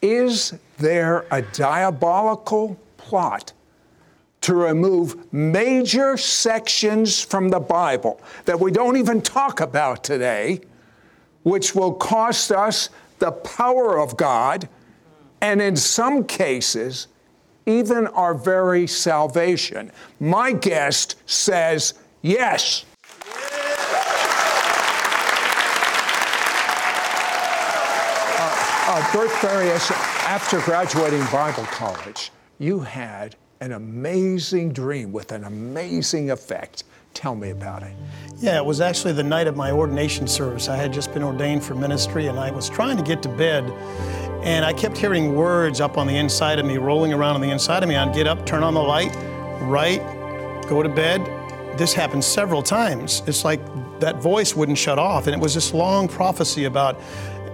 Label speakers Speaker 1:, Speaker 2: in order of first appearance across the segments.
Speaker 1: Is there a diabolical plot to remove major sections from the Bible that we don't even talk about today, which will cost us the power of God and, in some cases, even our very salvation? My guest says yes. Uh, Bert Farias, after graduating Bible college, you had an amazing dream with an amazing effect. Tell me about it.
Speaker 2: Yeah, it was actually the night of my ordination service. I had just been ordained for ministry and I was trying to get to bed. And I kept hearing words up on the inside of me, rolling around on the inside of me. I'd get up, turn on the light, write, go to bed. This happened several times. It's like that voice wouldn't shut off. And it was this long prophecy about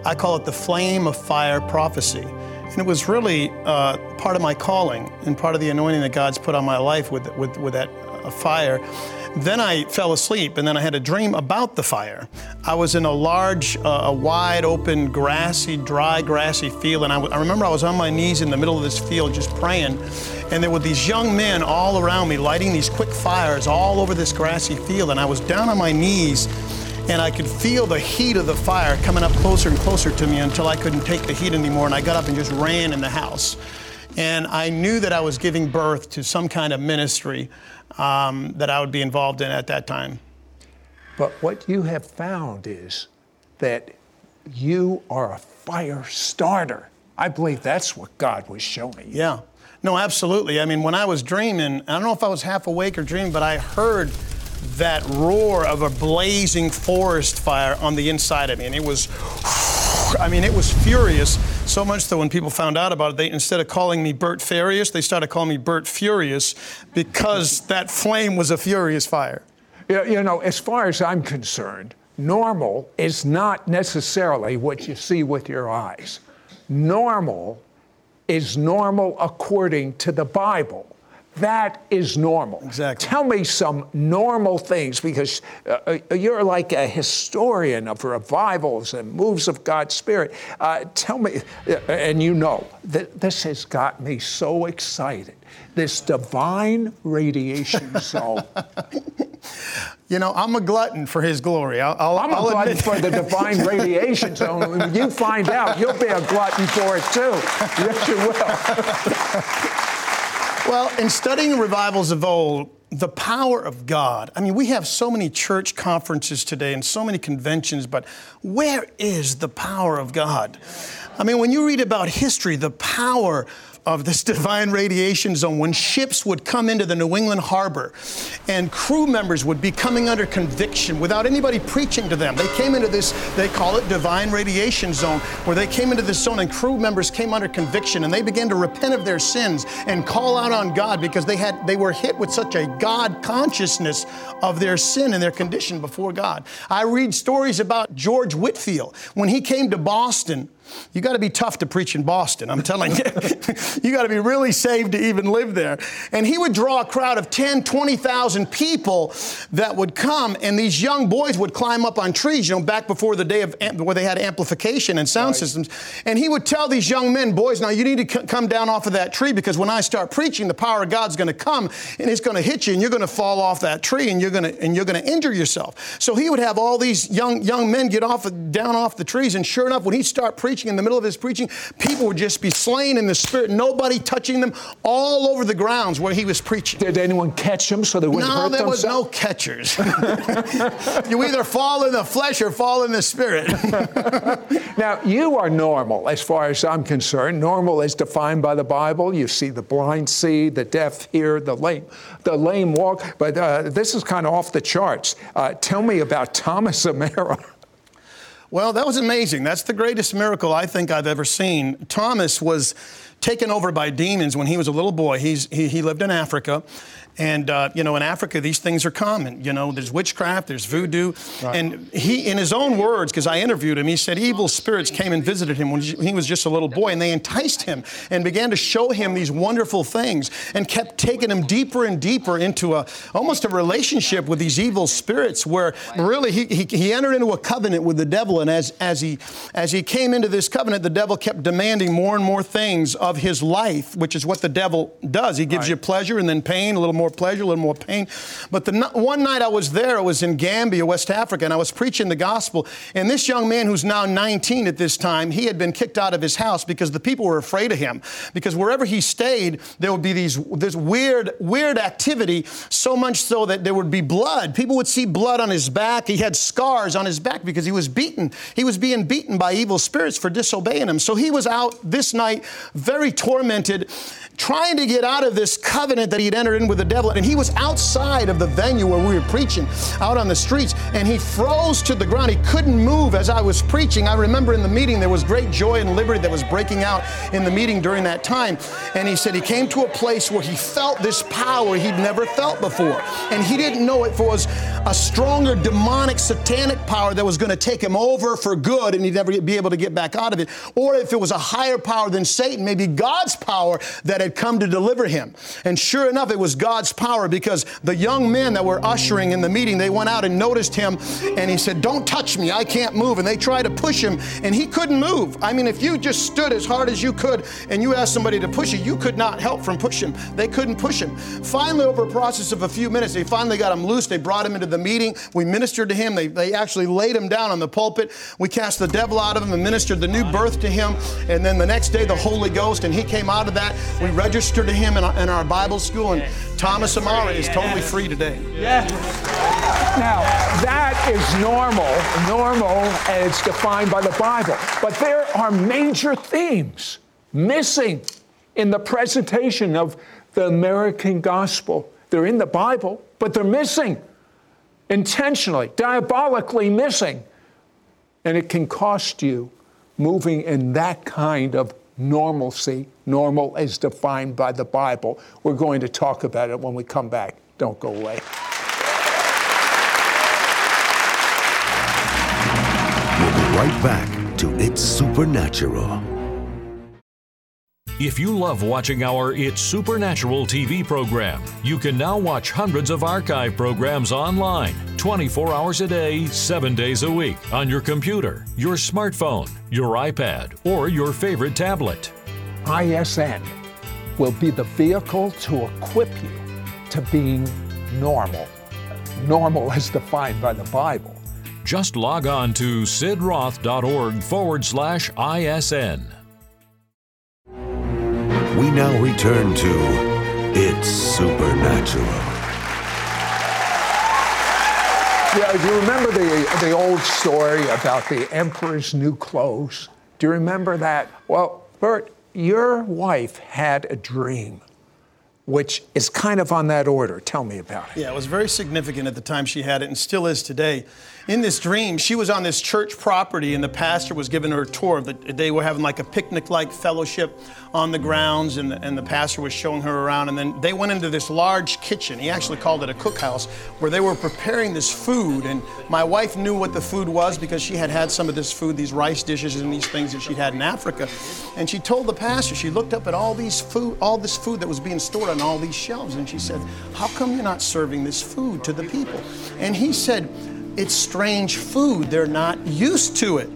Speaker 2: I call it the flame of fire prophecy. And it was really uh, part of my calling and part of the anointing that God's put on my life with, with, with that uh, fire. Then I fell asleep, and then I had a dream about the fire. I was in a large, uh, a wide open, grassy, dry, grassy field, and I, w- I remember I was on my knees in the middle of this field just praying, and there were these young men all around me lighting these quick fires all over this grassy field, and I was down on my knees and I could feel the heat of the fire coming up closer and closer to me until I couldn't take the heat anymore, and I got up and just ran in the house. And I knew that I was giving birth to some kind of ministry um, that I would be involved in at that time.
Speaker 1: But what you have found is that you are a fire starter. I believe that's what God was showing you.
Speaker 2: Yeah. No, absolutely. I mean, when I was dreaming, I don't know if I was half awake or dreaming, but I heard that roar of a blazing forest fire on the inside of me. And it was, I mean, it was furious. So much that when people found out about it, they instead of calling me Bert Farias, they started calling me Bert Furious because that flame was a furious fire.
Speaker 1: You you know, as far as I'm concerned, normal is not necessarily what you see with your eyes. Normal is normal according to the Bible. That is normal.
Speaker 2: Exactly.
Speaker 1: Tell me some normal things because uh, uh, you're like a historian of revivals and moves of God's Spirit. Uh, tell me, uh, and you know, that this has got me so excited. This divine radiation zone.
Speaker 2: You know, I'm a glutton for His glory. I'll, I'll,
Speaker 1: I'm a
Speaker 2: I'll
Speaker 1: glutton for the divine radiation zone. When you find out, you'll be a glutton for it too. Yes, you will.
Speaker 2: Well, in studying revivals of old, the power of God. I mean, we have so many church conferences today and so many conventions, but where is the power of God? I mean, when you read about history, the power of this divine radiation zone, when ships would come into the New England harbor and crew members would be coming under conviction without anybody preaching to them. They came into this, they call it divine radiation zone, where they came into this zone and crew members came under conviction and they began to repent of their sins and call out on God because they had they were hit with such a God consciousness of their sin and their condition before God. I read stories about George Whitefield when he came to Boston. You got to be tough to preach in Boston, I'm telling you. you got to be really saved to even live there. And he would draw a crowd of 10, 20,000 people that would come, and these young boys would climb up on trees, you know, back before the day of amp- where they had amplification and sound systems. And he would tell these young men, boys, now you need to c- come down off of that tree because when I start preaching, the power of God's going to come and it's going to hit you, and you're going to fall off that tree, and you're going to and you're going to injure yourself. So he would have all these young young men get off down off the trees, and sure enough, when he start preaching preaching, in the middle of his preaching, people would just be slain in the spirit, nobody touching them all over the grounds where he was preaching.
Speaker 1: Did anyone catch them so they wouldn't
Speaker 2: no,
Speaker 1: hurt
Speaker 2: there was no catchers. you either fall in the flesh or fall in the spirit.
Speaker 1: Now, you are normal as far as I'm concerned. Normal is defined by the Bible. You see the blind see, the deaf hear, the lame, the lame walk. But uh, this is kind of off the charts. Uh, tell me about Thomas Amara.
Speaker 2: Well, that was amazing. That's the greatest miracle I think I've ever seen. Thomas was taken over by demons when he was a little boy. He's, he, he lived in Africa. And, uh, you know, in Africa, these things are common. You know, there's witchcraft, there's voodoo. Right. And he, in his own words, because I interviewed him, he said evil spirits came and visited him when he was just a little boy, and they enticed him and began to show him these wonderful things and kept taking him deeper and deeper into a almost a relationship with these evil spirits where really he, he, he entered into a covenant with the devil. And as, as, he, as he came into this covenant, the devil kept demanding more and more things of his life, which is what the devil does. He gives right. you pleasure and then pain, a little more more pleasure, a little more pain. But the one night I was there, I was in Gambia, West Africa, and I was preaching the gospel. And this young man, who's now 19 at this time, he had been kicked out of his house because the people were afraid of him. Because wherever he stayed, there would be these this weird, weird activity, so much so that there would be blood. People would see blood on his back. He had scars on his back because he was beaten. He was being beaten by evil spirits for disobeying him. So he was out this night, very tormented trying to get out of this covenant that he'd entered in with the devil. And he was outside of the venue where we were preaching, out on the streets, and he froze to the ground. He couldn't move as I was preaching. I remember in the meeting there was great joy and liberty that was breaking out in the meeting during that time. And he said he came to a place where he felt this power he'd never felt before. And he didn't know it was a stronger demonic satanic power that was going to take him over for good and he'd never be able to get back out of it. Or if it was a higher power than Satan, maybe God's power that had come to deliver him. And sure enough, it was God's power because the young men that were ushering in the meeting, they went out and noticed him and he said, Don't touch me, I can't move. And they tried to push him and he couldn't move. I mean, if you just stood as hard as you could and you asked somebody to push you, you could not help from pushing him. They couldn't push him. Finally, over a process of a few minutes, they finally got him loose. They brought him into the meeting. We ministered to him. They, they actually laid him down on the pulpit. We cast the devil out of him and ministered the new birth to him. And then the next day, the Holy Ghost, and he came out of that. We registered to him in our, in our Bible school, and Thomas Amara is totally free today.
Speaker 1: Yeah. Now, that is normal, normal and it's defined by the Bible. But there are major themes missing in the presentation of the American gospel. They're in the Bible, but they're missing intentionally, diabolically missing. And it can cost you moving in that kind of normalcy, normal as defined by the Bible. We're going to talk about it when we come back. Don't go away.
Speaker 3: We'll be right back to It's Supernatural.
Speaker 4: If you love watching our It's Supernatural TV program, you can now watch hundreds of archive programs online 24 hours a day, 7 days a week on your computer, your smartphone, your iPad, or your favorite tablet.
Speaker 1: ISN will be the vehicle to equip you to being normal. Normal as defined by the Bible.
Speaker 4: Just log on to sidroth.org forward slash ISN.
Speaker 3: We now return to It's Supernatural.
Speaker 1: Yeah, do you remember the, the old story about the emperor's new clothes? Do you remember that? Well, Bert, your wife had a dream which is kind of on that order. Tell me about it.
Speaker 2: Yeah, it was very significant at the time she had it and still is today. In this dream, she was on this church property and the pastor was giving her a tour. They were having like a picnic like fellowship on the grounds and the, and the pastor was showing her around. And then they went into this large kitchen. He actually called it a cookhouse where they were preparing this food. And my wife knew what the food was because she had had some of this food, these rice dishes and these things that she'd had in Africa. And she told the pastor, she looked up at all these food, all this food that was being stored on all these shelves. And she said, How come you're not serving this food to the people? And he said, It's strange food. They're not used to it.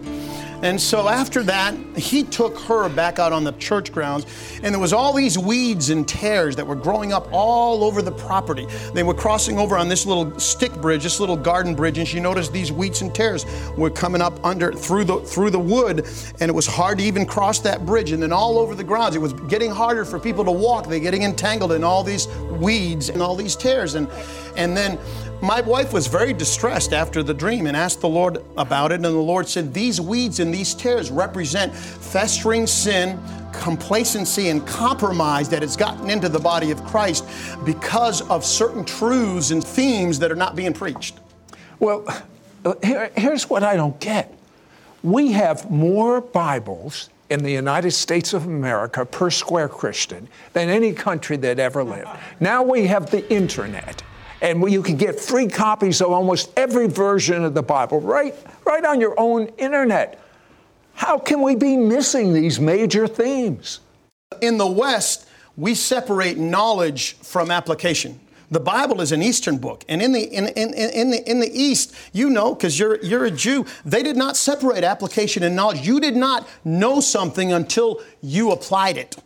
Speaker 2: And so after that, he took her back out on the church grounds, and there was all these weeds and tares that were growing up all over the property. They were crossing over on this little stick bridge, this little garden bridge, and she noticed these weeds and tares were coming up under through the through the wood, and it was hard to even cross that bridge. And then all over the grounds, it was getting harder for people to walk. They're getting entangled in all these weeds and all these tares. And and then my wife was very distressed after the dream and asked the Lord about it. And the Lord said, These weeds and these tares represent festering sin, complacency, and compromise that has gotten into the body of Christ because of certain truths and themes that are not being preached.
Speaker 1: Well, here, here's what I don't get we have more Bibles in the United States of America per square Christian than any country that ever lived. Now we have the internet and you can get free copies of almost every version of the Bible right, right on your own internet. How can we be missing these major themes?
Speaker 2: In the West, we separate knowledge from application. The Bible is an Eastern book. And in the, in, in, in the, in the East, you know, because you're, you're a Jew, they did not separate application and knowledge. You did not know something until you applied it.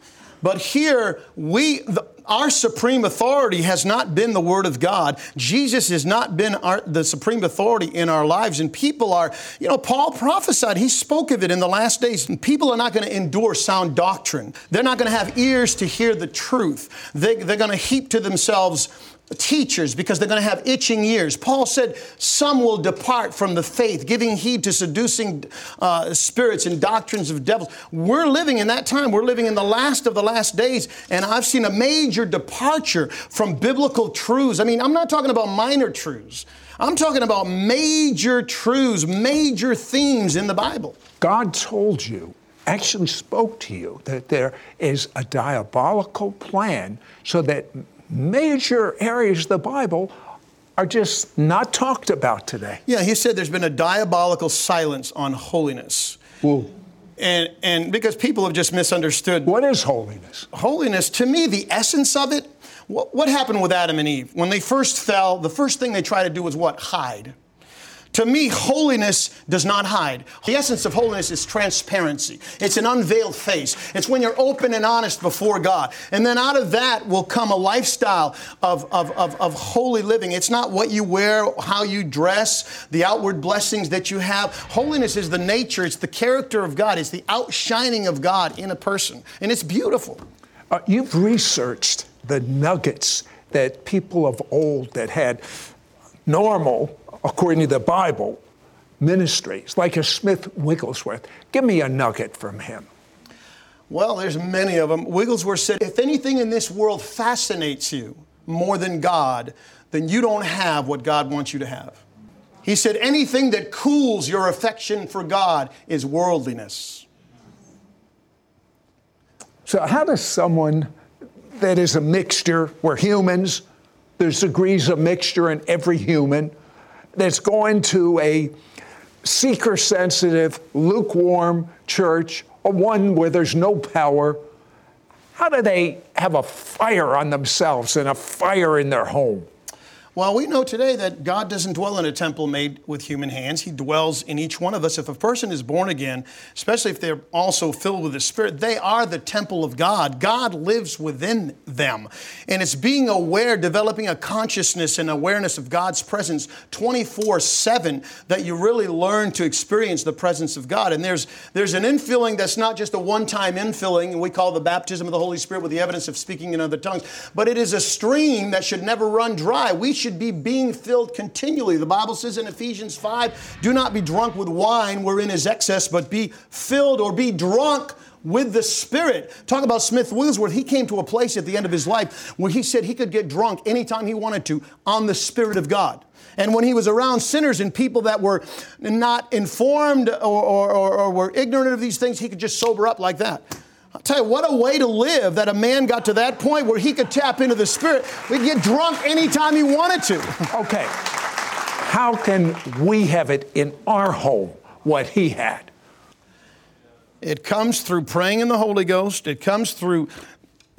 Speaker 2: But here, we, the, our supreme authority has not been the Word of God. Jesus has not been our, the supreme authority in our lives. And people are, you know, Paul prophesied, he spoke of it in the last days. And people are not going to endure sound doctrine. They're not going to have ears to hear the truth. They, they're going to heap to themselves teachers because they're going to have itching ears. Paul said, Some will depart from the faith, giving heed to seducing uh, spirits and doctrines of devils. We're living in that time. We're living in the last of the last days, and I've seen a major departure from biblical truths. I mean, I'm not talking about minor truths, I'm talking about major truths, major themes in the Bible.
Speaker 1: God told you actually spoke to you that there is a diabolical plan so that major areas of the Bible are just not talked about today.
Speaker 2: Yeah, he said there's been a diabolical silence on holiness.
Speaker 1: Whoa.
Speaker 2: And, and because people have just misunderstood.
Speaker 1: What is holiness?
Speaker 2: Holiness, to me, the essence of it, what, what happened with Adam and Eve? When they first fell, the first thing they tried to do was what? Hide. To me, holiness does not hide. The essence of holiness is transparency. It's an unveiled face. It's when you're open and honest before God. And then out of that will come a lifestyle of, of, of, of holy living. It's not what you wear, how you dress, the outward blessings that you have. Holiness is the nature, it's the character of God, it's the outshining of God in a person. And it's beautiful.
Speaker 1: Uh, you've researched the nuggets that people of old that had normal according to the Bible, ministries, like a Smith Wigglesworth. Give me a nugget from him.
Speaker 2: Well, there's many of them. Wigglesworth said, if anything in this world fascinates you more than God, then you don't have what God wants you to have. He said, anything that cools your affection for God is worldliness.
Speaker 1: So, how does someone that is a mixture, we're humans, there's degrees of mixture in every human, that's going to a seeker sensitive, lukewarm church, or one where there's no power, how do they have a fire on themselves and a fire in their home?
Speaker 2: Well, we know today that God doesn't dwell in a temple made with human hands. He dwells in each one of us. If a person is born again, especially if they're also filled with the Spirit, they are the temple of God. God lives within them. And it's being aware, developing a consciousness and awareness of God's presence 24 7 that you really learn to experience the presence of God. And there's, there's an infilling that's not just a one time infilling, we call the baptism of the Holy Spirit with the evidence of speaking in other tongues, but it is a stream that should never run dry. We should be being filled continually. The Bible says in Ephesians 5 do not be drunk with wine wherein is excess, but be filled or be drunk with the Spirit. Talk about Smith Wigglesworth. He came to a place at the end of his life where he said he could get drunk anytime he wanted to on the Spirit of God. And when he was around sinners and people that were not informed or, or, or, or were ignorant of these things, he could just sober up like that. I'll tell you, what a way to live that a man got to that point where he could tap into the Spirit. We'd get drunk anytime he wanted to.
Speaker 1: Okay. How can we have it in our home, what he had?
Speaker 2: It comes through praying in the Holy Ghost. It comes through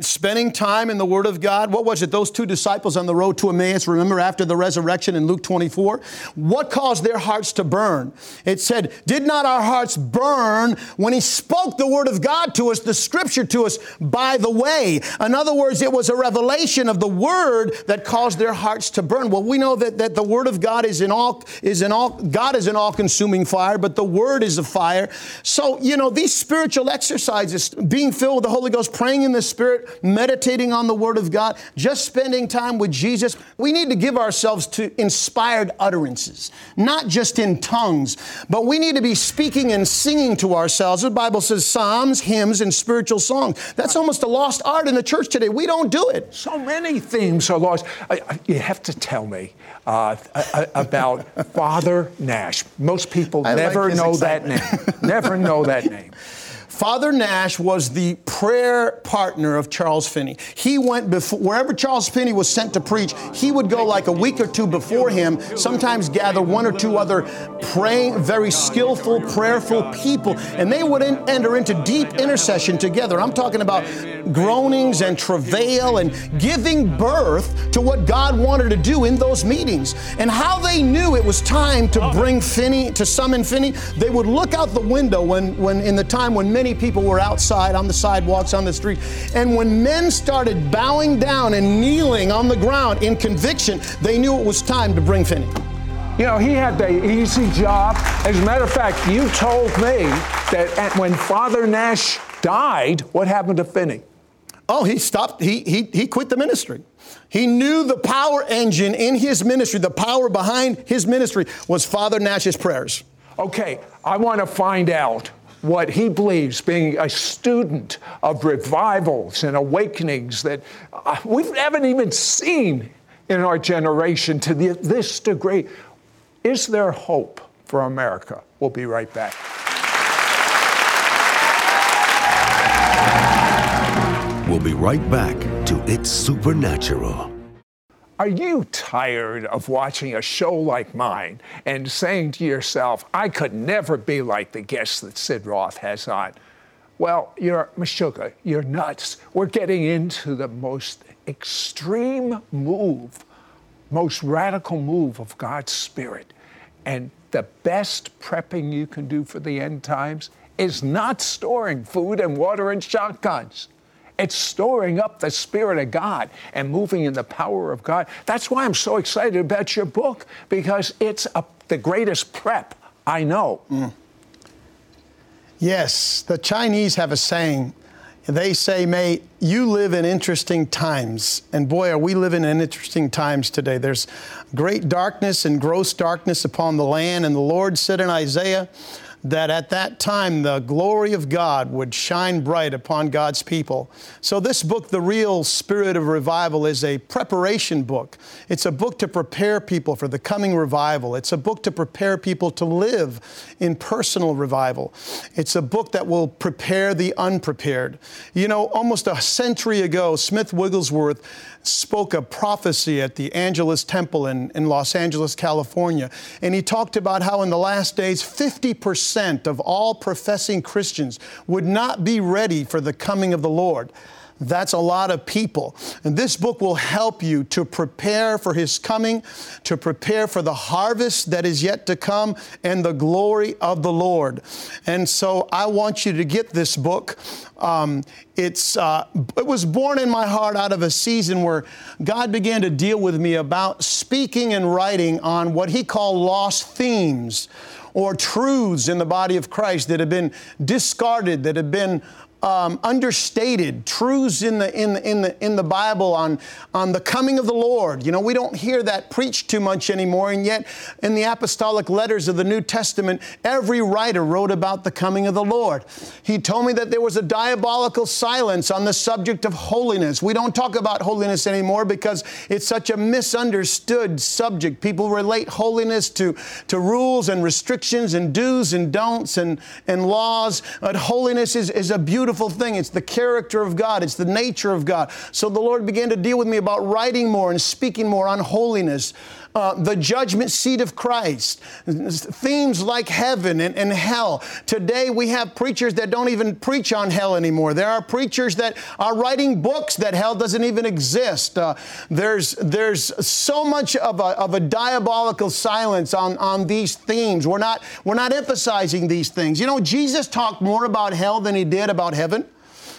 Speaker 2: spending time in the Word of God. What was it? Those two disciples on the road to Emmaus, remember after the resurrection in Luke 24? What caused their hearts to burn? It said, Did not our hearts burn when He spoke the Word of God to us, the Scripture to us, by the way? In other words, it was a revelation of the Word that caused their hearts to burn. Well, we know that, that the Word of God is in all, is in all, God is an all consuming fire, but the Word is a fire. So, you know, these spiritual exercises, being filled with the Holy Ghost, praying in the Spirit, meditating on the Word of God, just spending time with Jesus. We need to give ourselves to inspired utterances, not just in tongues, but we need to be speaking and singing to ourselves. The Bible says psalms, hymns, and spiritual songs. That's almost a lost art in the church today. We don't do it.
Speaker 1: So many themes are lost. I, I, you have to tell me uh, about Father Nash. Most people
Speaker 2: I
Speaker 1: never
Speaker 2: like
Speaker 1: know
Speaker 2: excitement.
Speaker 1: that name. never know that name.
Speaker 2: Father Nash was the prayer partner of Charles Finney. He went before, wherever Charles Finney was sent to preach, he would go like a week or two before him, sometimes gather one or two other praying, very skillful, prayerful people, and they would in, enter into deep intercession together. I'm talking about groanings and travail and giving birth to what God wanted to do in those meetings. And how they knew it was time to bring Finney, to summon Finney, they would look out the window when, when in the time when many people were outside on the sidewalks, on the street. And when men started bowing down and kneeling on the ground in conviction, they knew it was time to bring Finney.
Speaker 1: You know, he had the easy job. As a matter of fact, you told me that at, when Father Nash died, what happened to Finney?
Speaker 2: Oh, he stopped, he, he, he quit the ministry. He knew the power engine in his ministry, the power behind his ministry was Father Nash's prayers.
Speaker 1: Okay, I want to find out what he believes, being a student of revivals and awakenings that uh, we haven't even seen in our generation to this degree. Is there hope for America? We'll be right back.
Speaker 3: We'll be right back to It's Supernatural.
Speaker 1: Are you tired of watching a show like mine and saying to yourself, I could never be like the guests that Sid Roth has on? Well, you're Meshuggah, you're nuts. We're getting into the most extreme move, most radical move of God's Spirit. And the best prepping you can do for the end times is not storing food and water and shotguns. It's storing up the Spirit of God and moving in the power of God. That's why I'm so excited about your book, because it's a, the greatest prep I know. Mm.
Speaker 2: Yes, the Chinese have a saying. They say, May you live in interesting times. And boy, are we living in interesting times today. There's great darkness and gross darkness upon the land. And the Lord said in Isaiah, that at that time the glory of God would shine bright upon God's people. So, this book, The Real Spirit of Revival, is a preparation book. It's a book to prepare people for the coming revival. It's a book to prepare people to live in personal revival. It's a book that will prepare the unprepared. You know, almost a century ago, Smith Wigglesworth spoke a prophecy at the Angelus Temple in, in Los Angeles, California. And he talked about how in the last days, 50% of all professing Christians would not be ready for the coming of the Lord. That's a lot of people. And this book will help you to prepare for His coming, to prepare for the harvest that is yet to come, and the glory of the Lord. And so I want you to get this book. Um, it's, uh, it was born in my heart out of a season where God began to deal with me about speaking and writing on what He called lost themes or truths in the body of Christ that have been discarded, that have been um, understated truths in the, in, the, in, the, in the Bible on, on the coming of the Lord. You know, we don't hear that preached too much anymore, and yet in the apostolic letters of the New Testament, every writer wrote about the coming of the Lord. He told me that there was a diabolical silence on the subject of holiness. We don't talk about holiness anymore because it's such a misunderstood subject. People relate holiness to, to rules and restrictions and do's and don'ts and, and laws, but holiness is, is a beautiful beautiful thing. It's the character of God, it's the nature of God. So the Lord began to deal with me about writing more and speaking more on holiness uh, the judgment seat of Christ, themes like heaven and, and hell. Today we have preachers that don't even preach on hell anymore. There are preachers that are writing books that hell doesn't even exist. Uh, there's, there's so much of a, of a diabolical silence on, on these themes. We're not, we're not emphasizing these things. You know, Jesus talked more about hell than he did about heaven.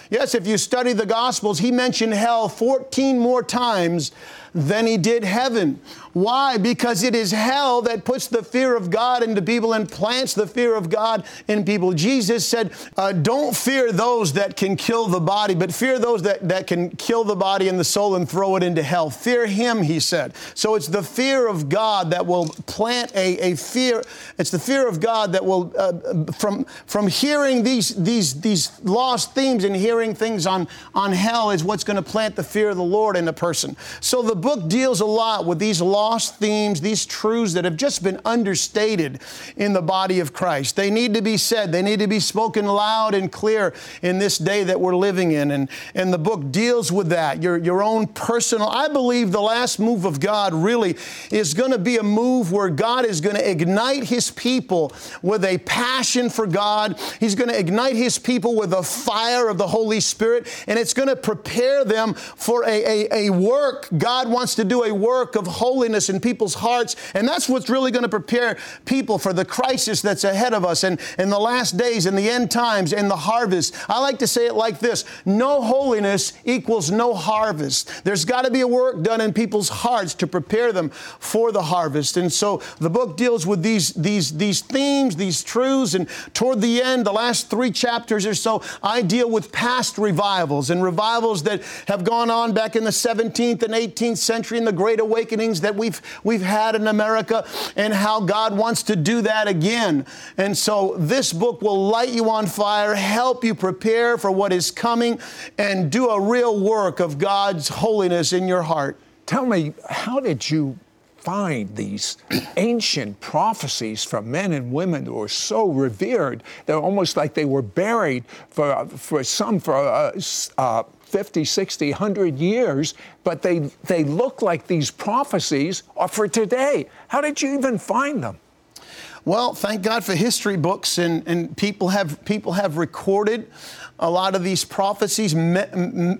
Speaker 2: Yes, if you study the Gospels, he mentioned hell 14 more times than he did heaven. Why? Because it is hell that puts the fear of God into people and plants the fear of God in people. Jesus said, uh, Don't fear those that can kill the body, but fear those that, that can kill the body and the soul and throw it into hell. Fear him, he said. So it's the fear of God that will plant a, a fear. It's the fear of God that will, uh, from, from hearing these, these, these lost themes and hearing things on, on hell, is what's going to plant the fear of the Lord in a person. So the book deals a lot with these lost themes, these truths that have just been understated in the body of Christ. They need to be said, they need to be spoken loud and clear in this day that we're living in. And, and the book deals with that, your, your own personal. I believe the last move of God really is going to be a move where God is going to ignite His people with a passion for God. He's going to ignite His people with a fire of the Holy Spirit, and it's going to prepare them for a, a, a work God wants to do a work of holiness in people's hearts, and that's what's really going to prepare people for the crisis that's ahead of us and in the last days and the end times and the harvest. I like to say it like this no holiness equals no harvest. There's got to be a work done in people's hearts to prepare them for the harvest. And so the book deals with these, these, these themes, these truths, and toward the end, the last three chapters or so, I deal with past revivals and revivals that have gone on back in the 17th and 18th century and the great awakenings that we've, we've had in America and how God wants to do that again. And so this book will light you on fire, help you prepare for what is coming, and do a real work of God's holiness in your heart.
Speaker 1: Tell me, how did you find these ancient prophecies from men and women who were so revered? They're almost like they were buried for, for some for uh, uh, 50, 60, 100 years, but they, they look like these prophecies are for today. How did you even find them?
Speaker 2: Well, thank God for history books, and, and people, have, people have recorded a lot of these prophecies. Me,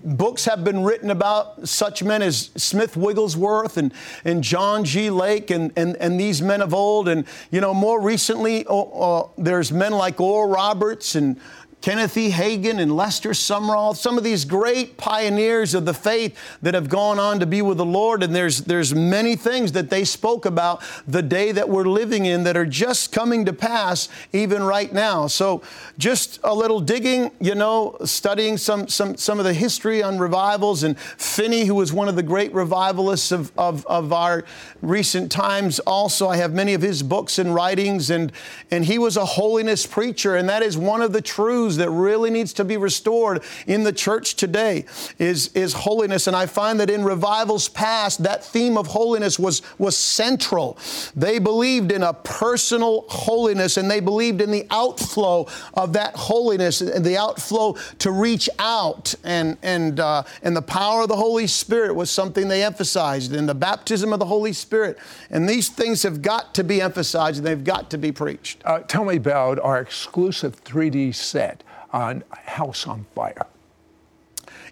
Speaker 2: books have been written about such men as Smith Wigglesworth and, and John G. Lake and, and, and these men of old. And, you know, more recently, uh, there's men like Oral Roberts and Kenneth E. Hagin and Lester Sumrall, some of these great pioneers of the faith that have gone on to be with the Lord. And there's, there's many things that they spoke about the day that we're living in that are just coming to pass even right now. So just a little digging, you know, studying some, some, some of the history on revivals. And Finney, who was one of the great revivalists of, of, of our recent times, also, I have many of his books and writings. And, and he was a holiness preacher. And that is one of the truths that really needs to be restored in the church today is, is holiness. And I find that in revivals past, that theme of holiness was, was central. They believed in a personal holiness and they believed in the outflow of that holiness and the outflow to reach out. And, and, uh, and the power of the Holy Spirit was something they emphasized in the baptism of the Holy Spirit. And these things have got to be emphasized and they've got to be preached.
Speaker 1: Uh, tell me about our exclusive 3D set on House on Fire.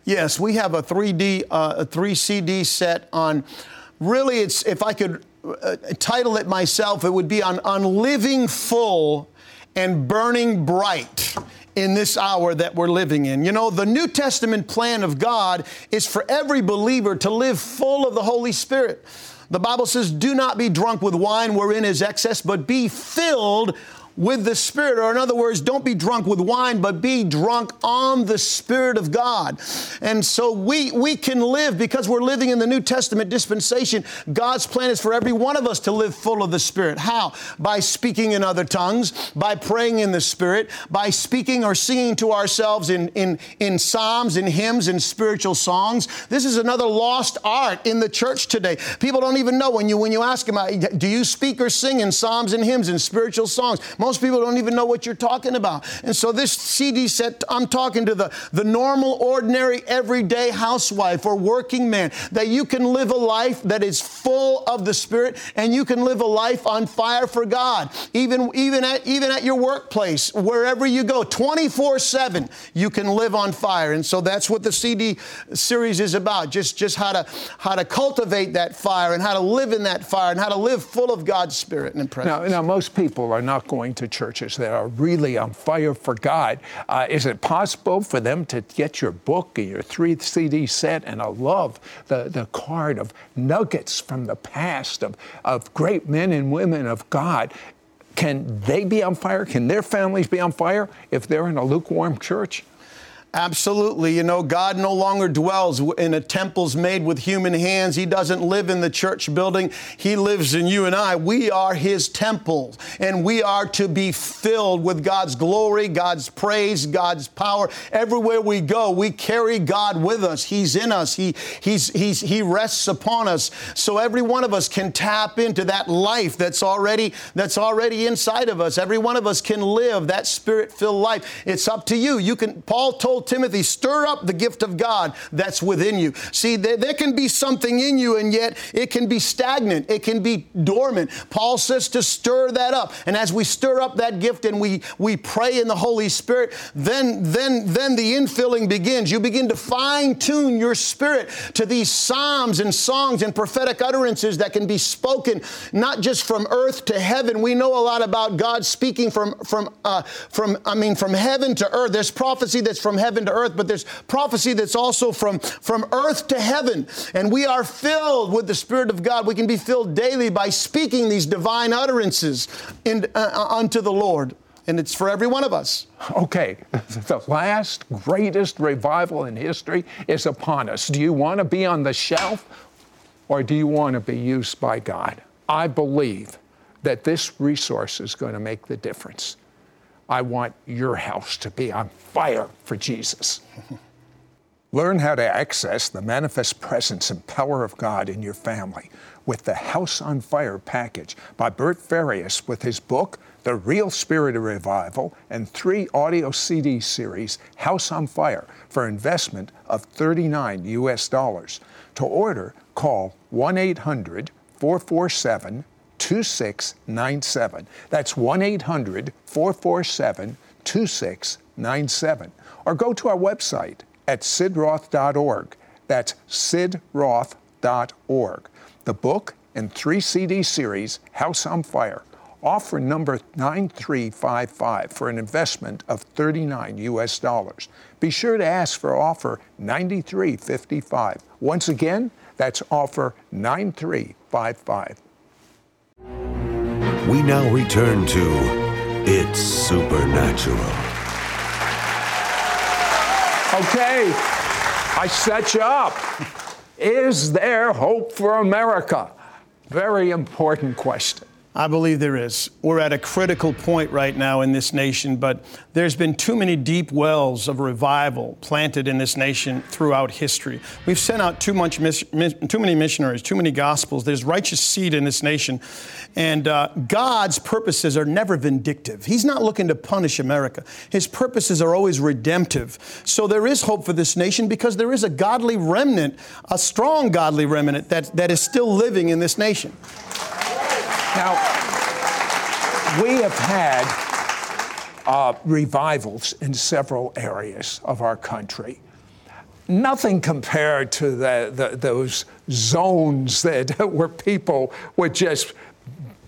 Speaker 2: Yes, we have a 3D, uh, a 3 CD set on. Really, it's if I could uh, title it myself, it would be on on living full and burning bright in this hour that we're living in. You know, the New Testament plan of God is for every believer to live full of the Holy Spirit. The Bible says, Do not be drunk with wine wherein is excess, but be filled with the Spirit, or in other words, don't be drunk with wine, but be drunk on the Spirit of God. And so we, we can live because we're living in the New Testament dispensation. God's plan is for every one of us to live full of the Spirit. How? By speaking in other tongues, by praying in the Spirit, by speaking or singing to ourselves in, in, in psalms, in hymns, in spiritual songs. This is another lost art in the church today. People don't even know when you when you ask them, uh, do you speak or sing in psalms and hymns and spiritual songs? Most people don't even know what you're talking about. And so this CD set, I'm talking to the, the normal, ordinary, everyday housewife or working man, that you can live a life that is full of the Spirit and you can live a life on fire for God. Even, even, at, even at your workplace, wherever you go, 24 7, you can live on fire. And so that's what the CD series is about. Just, just how to, how to cultivate that fire and how to live in that fire and how to live full of God's Spirit and presence.
Speaker 1: Now, now most people are not going to churches that are really on fire for God. Uh, is it possible for them to get your book or your three CD set? And I love the, the card of nuggets from the past of, of great men and women of God. Can they be on fire? Can their families be on fire if they're in a lukewarm church?
Speaker 2: Absolutely. You know, God no longer dwells in a temples made with human hands. He doesn't live in the church building. He lives in you and I. We are His temple, and we are to be filled with God's glory, God's praise, God's power. Everywhere we go, we carry God with us. He's in us. He, he's, he's, he rests upon us. So every one of us can tap into that life that's already, that's already inside of us. Every one of us can live that spirit-filled life. It's up to you. You can, Paul told Timothy, stir up the gift of God that's within you. See, there, there can be something in you, and yet it can be stagnant, it can be dormant. Paul says to stir that up. And as we stir up that gift and we, we pray in the Holy Spirit, then, then, then the infilling begins. You begin to fine tune your spirit to these psalms and songs and prophetic utterances that can be spoken not just from earth to heaven. We know a lot about God speaking from, from, uh, from I mean, from heaven to earth. There's prophecy that's from heaven heaven to earth, but there's prophecy that's also from, from earth to heaven. And we are filled with the Spirit of God. We can be filled daily by speaking these divine utterances in, uh, uh unto the Lord. And it's for every one of us.
Speaker 1: Okay, the last greatest revival in history is upon us. Do you want to be on the shelf or do you want to be used by God? I believe that this resource is going to make the difference. I want your house to be on fire for Jesus. Learn how to access the manifest presence and power of God in your family with the House on Fire package by Bert Farias with his book, The Real Spirit of Revival, and three audio CD series, House on Fire, for investment of 39 US dollars. To order, call 1 800 447 2697. That's 1 800 447 2697. Or go to our website at sidroth.org. That's sidroth.org. The book and three CD series, House on Fire, offer number 9355 for an investment of 39 US dollars. Be sure to ask for offer 9355. Once again, that's offer 9355.
Speaker 3: We now return to It's Supernatural.
Speaker 1: Okay, I set you up. Is there hope for America? Very important question.
Speaker 2: I believe there is. We're at a critical point right now in this nation, but there's been too many deep wells of revival planted in this nation throughout history. We've sent out too much, too many missionaries, too many gospels. There's righteous seed in this nation, and uh, God's purposes are never vindictive. He's not looking to punish America. His purposes are always redemptive. So there is hope for this nation because there is a godly remnant, a strong godly remnant that, that is still living in this nation.
Speaker 1: Now, we have had uh, revivals in several areas of our country. Nothing compared to the, the, those zones that where people would just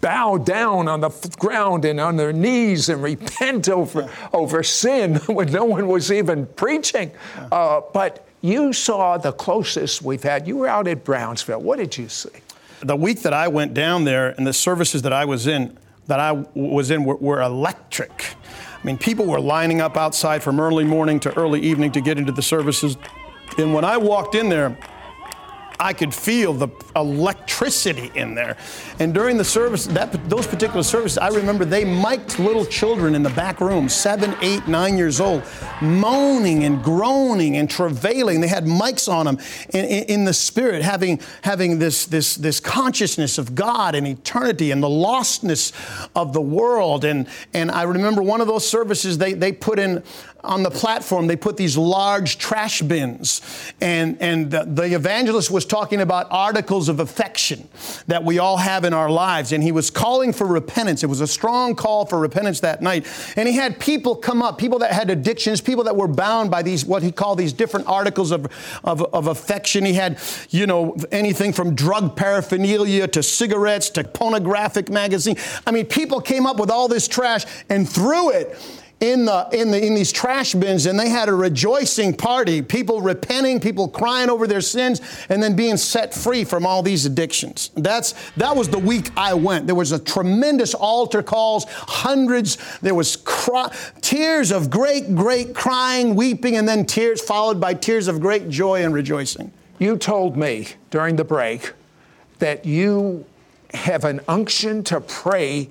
Speaker 1: bow down on the ground and on their knees and repent over, over sin when no one was even preaching. Uh, but you saw the closest we've had. You were out at Brownsville. What did you see?
Speaker 2: The week that I went down there and the services that I was in, that I was in were, were electric. I mean, people were lining up outside from early morning to early evening to get into the services. And when I walked in there, I could feel the electricity in there. And during the service, that those particular services, I remember they mic'd little children in the back room, seven, eight, nine years old, moaning and groaning and travailing. They had mics on them in, in, in the spirit, having having this this this consciousness of God and eternity and the lostness of the world. And and I remember one of those services they they put in on the platform, they put these large trash bins. And, and the, the, evangelist was talking about articles of affection that we all have in our lives. And he was calling for repentance. It was a strong call for repentance that night. And he had people come up, people that had addictions, people that were bound by these, what he called these different articles of, of, of affection. He had, you know, anything from drug paraphernalia to cigarettes to pornographic magazine. I mean, people came up with all this trash and threw it in, the, in, the, in these trash bins and they had a rejoicing party, people repenting, people crying over their sins, and then being set free from all these addictions. That's, that was the week I went. There was a tremendous altar calls, hundreds. There was cry, tears of great, great crying, weeping, and then tears followed by tears of great joy and rejoicing.
Speaker 1: You told me during the break that you have an unction to pray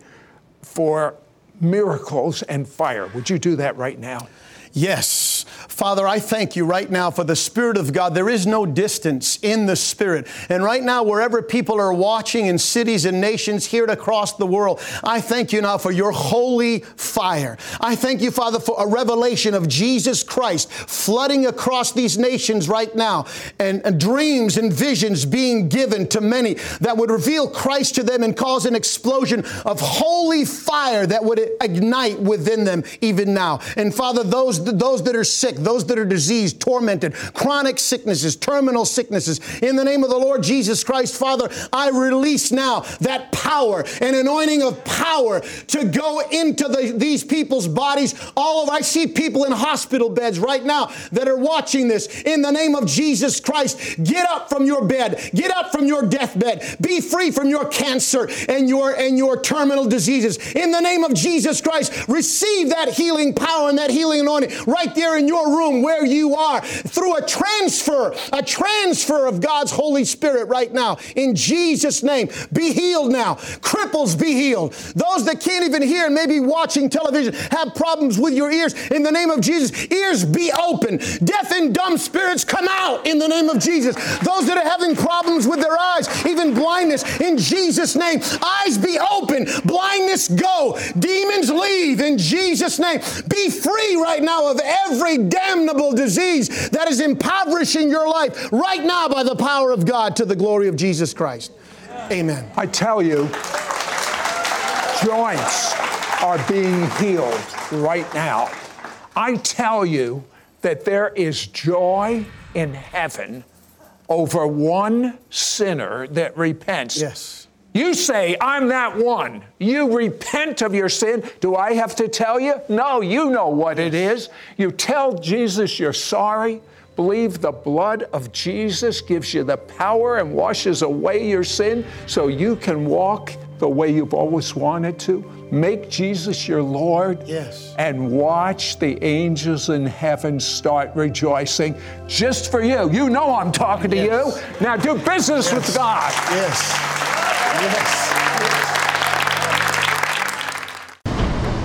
Speaker 1: for miracles and fire. Would you do that right now?
Speaker 2: Yes. Father, I thank you right now for the Spirit of God. There is no distance in the Spirit. And right now, wherever people are watching in cities and nations here across the world, I thank you now for your holy fire. I thank you, Father, for a revelation of Jesus Christ flooding across these nations right now and, and dreams and visions being given to many that would reveal Christ to them and cause an explosion of holy fire that would ignite within them even now. And Father, those those that are sick, those that are diseased, tormented, chronic sicknesses, terminal sicknesses. In the name of the Lord Jesus Christ, Father, I release now that power, an anointing of power to go into the, these people's bodies. All of I see people in hospital beds right now that are watching this. In the name of Jesus Christ, get up from your bed, get up from your deathbed, be free from your cancer and your and your terminal diseases. In the name of Jesus Christ, receive that healing power and that healing anointing right there in your room where you are through a transfer, a transfer of God's Holy Spirit right now. In Jesus' name, be healed now. Cripples be healed. Those that can't even hear and maybe watching television have problems with your ears. In the name of Jesus, ears be open. Deaf and dumb spirits come out in the name of Jesus. Those that are having problems with their eyes, even blindness, in Jesus' name, eyes be open. Blindness go. Demons leave in Jesus' name. Be free right now of every damnable disease that is impoverishing your life right now by the power of God to the glory of Jesus Christ. Amen.
Speaker 1: I tell you, joints are being healed right now. I tell you that there is joy in heaven over one sinner that repents.
Speaker 2: Yes.
Speaker 1: You say, I'm that one. You repent of your sin. Do I have to tell you? No, you know what it is. You tell Jesus you're sorry. Believe the blood of Jesus gives you the power and washes away your sin so you can walk the way you've always wanted to. Make Jesus your Lord.
Speaker 2: Yes.
Speaker 1: And watch the angels in heaven start rejoicing just for you. You know I'm talking to yes. you. Now do business yes. with God.
Speaker 2: Yes.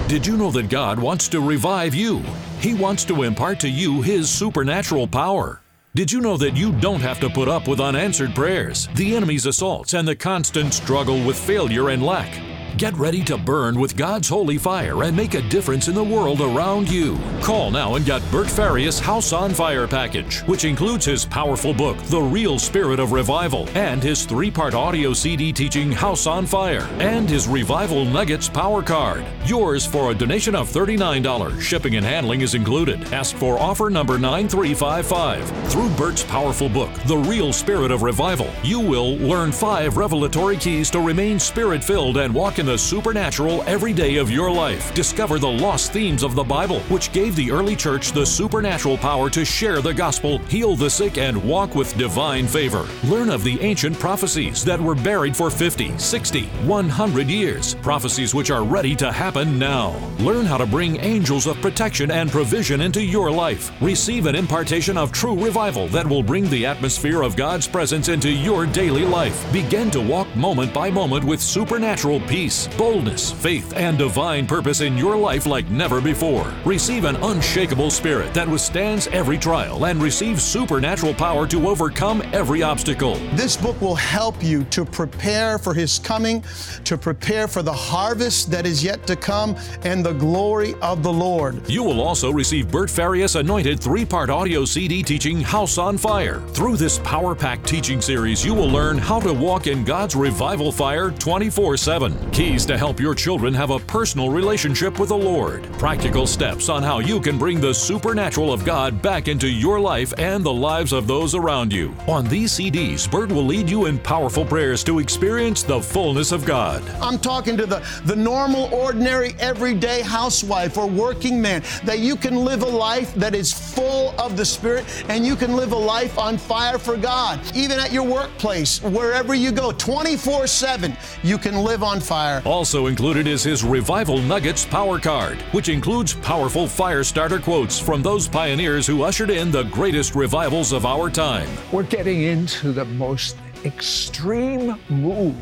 Speaker 4: Did you know that God wants to revive you? He wants to impart to you His supernatural power. Did you know that you don't have to put up with unanswered prayers, the enemy's assaults, and the constant struggle with failure and lack? Get ready to burn with God's holy fire and make a difference in the world around you. Call now and get Bert Farias' House on Fire package, which includes his powerful book, The Real Spirit of Revival, and his three part audio CD teaching House on Fire, and his Revival Nuggets Power Card. Yours for a donation of $39. Shipping and handling is included. Ask for offer number 9355. Through Bert's powerful book, The Real Spirit of Revival, you will learn five revelatory keys to remain spirit filled and walk in the supernatural every day of your life. Discover the lost themes of the Bible, which gave the early church the supernatural power to share the gospel, heal the sick, and walk with divine favor. Learn of the ancient prophecies that were buried for 50, 60, 100 years, prophecies which are ready to happen now. Learn how to bring angels of protection and provision into your life. Receive an impartation of true revival that will bring the atmosphere of God's presence into your daily life. Begin to walk moment by moment with supernatural peace, boldness, faith, and divine purpose in your life like never before. Receive an unshakable spirit that withstands every trial and receive supernatural power to overcome every obstacle.
Speaker 2: This book will help you to prepare for His coming, to prepare for the harvest that is yet to come, and the glory of the Lord.
Speaker 4: You will also receive Bert Farias anointed three part audio CD teaching House on Fire. Through this power packed teaching series, you will learn how to walk in God's revival fire 24 7. Keys to help your children have a personal relationship with the Lord. Practical steps on how you can bring the supernatural of God back into your life and the lives of those around you. On these CDs, Bert will lead you in powerful prayers to experience the fullness of God.
Speaker 2: I'm talking to the, the normal, ordinary, everyday housewife or working man that you can live a life that is full of the Spirit and you can live a life on fire for God. Even at your workplace, wherever you go, 24 7, you can live on fire.
Speaker 4: Also included is his Revival Nuggets Power Card, which includes powerful fire starter quotes from those pioneers who ushered in the greatest revivals of our time.
Speaker 1: We're getting into the most extreme move,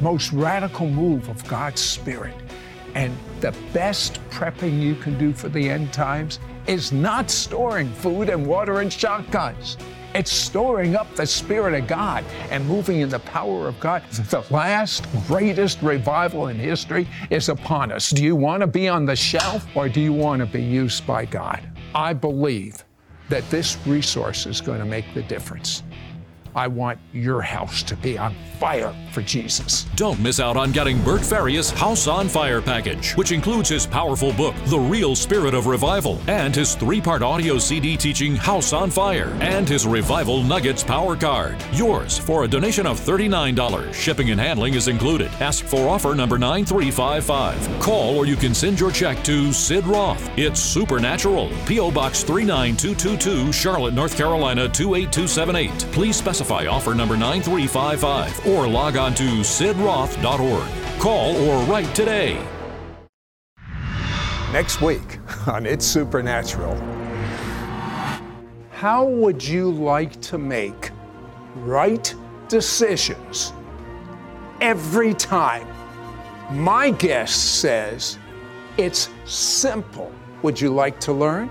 Speaker 1: most radical move of God's Spirit. And the best prepping you can do for the end times is not storing food and water and shotguns. It's storing up the Spirit of God and moving in the power of God. The last greatest revival in history is upon us. Do you want to be on the shelf or do you want to be used by God? I believe that this resource is going to make the difference. I want your house to be on fire for Jesus.
Speaker 4: Don't miss out on getting Bert Farias' House on Fire package, which includes his powerful book, The Real Spirit of Revival, and his three part audio CD teaching House on Fire, and his Revival Nuggets Power Card. Yours for a donation of $39. Shipping and handling is included. Ask for offer number 9355. Call or you can send your check to Sid Roth. It's Supernatural. P.O. Box 39222, Charlotte, North Carolina 28278. Please specify specify offer number 9355 or log on to sidroth.org. Call or write today.
Speaker 1: Next week on It's Supernatural, how would you like to make right decisions every time? My guest says it's simple. Would you like to learn?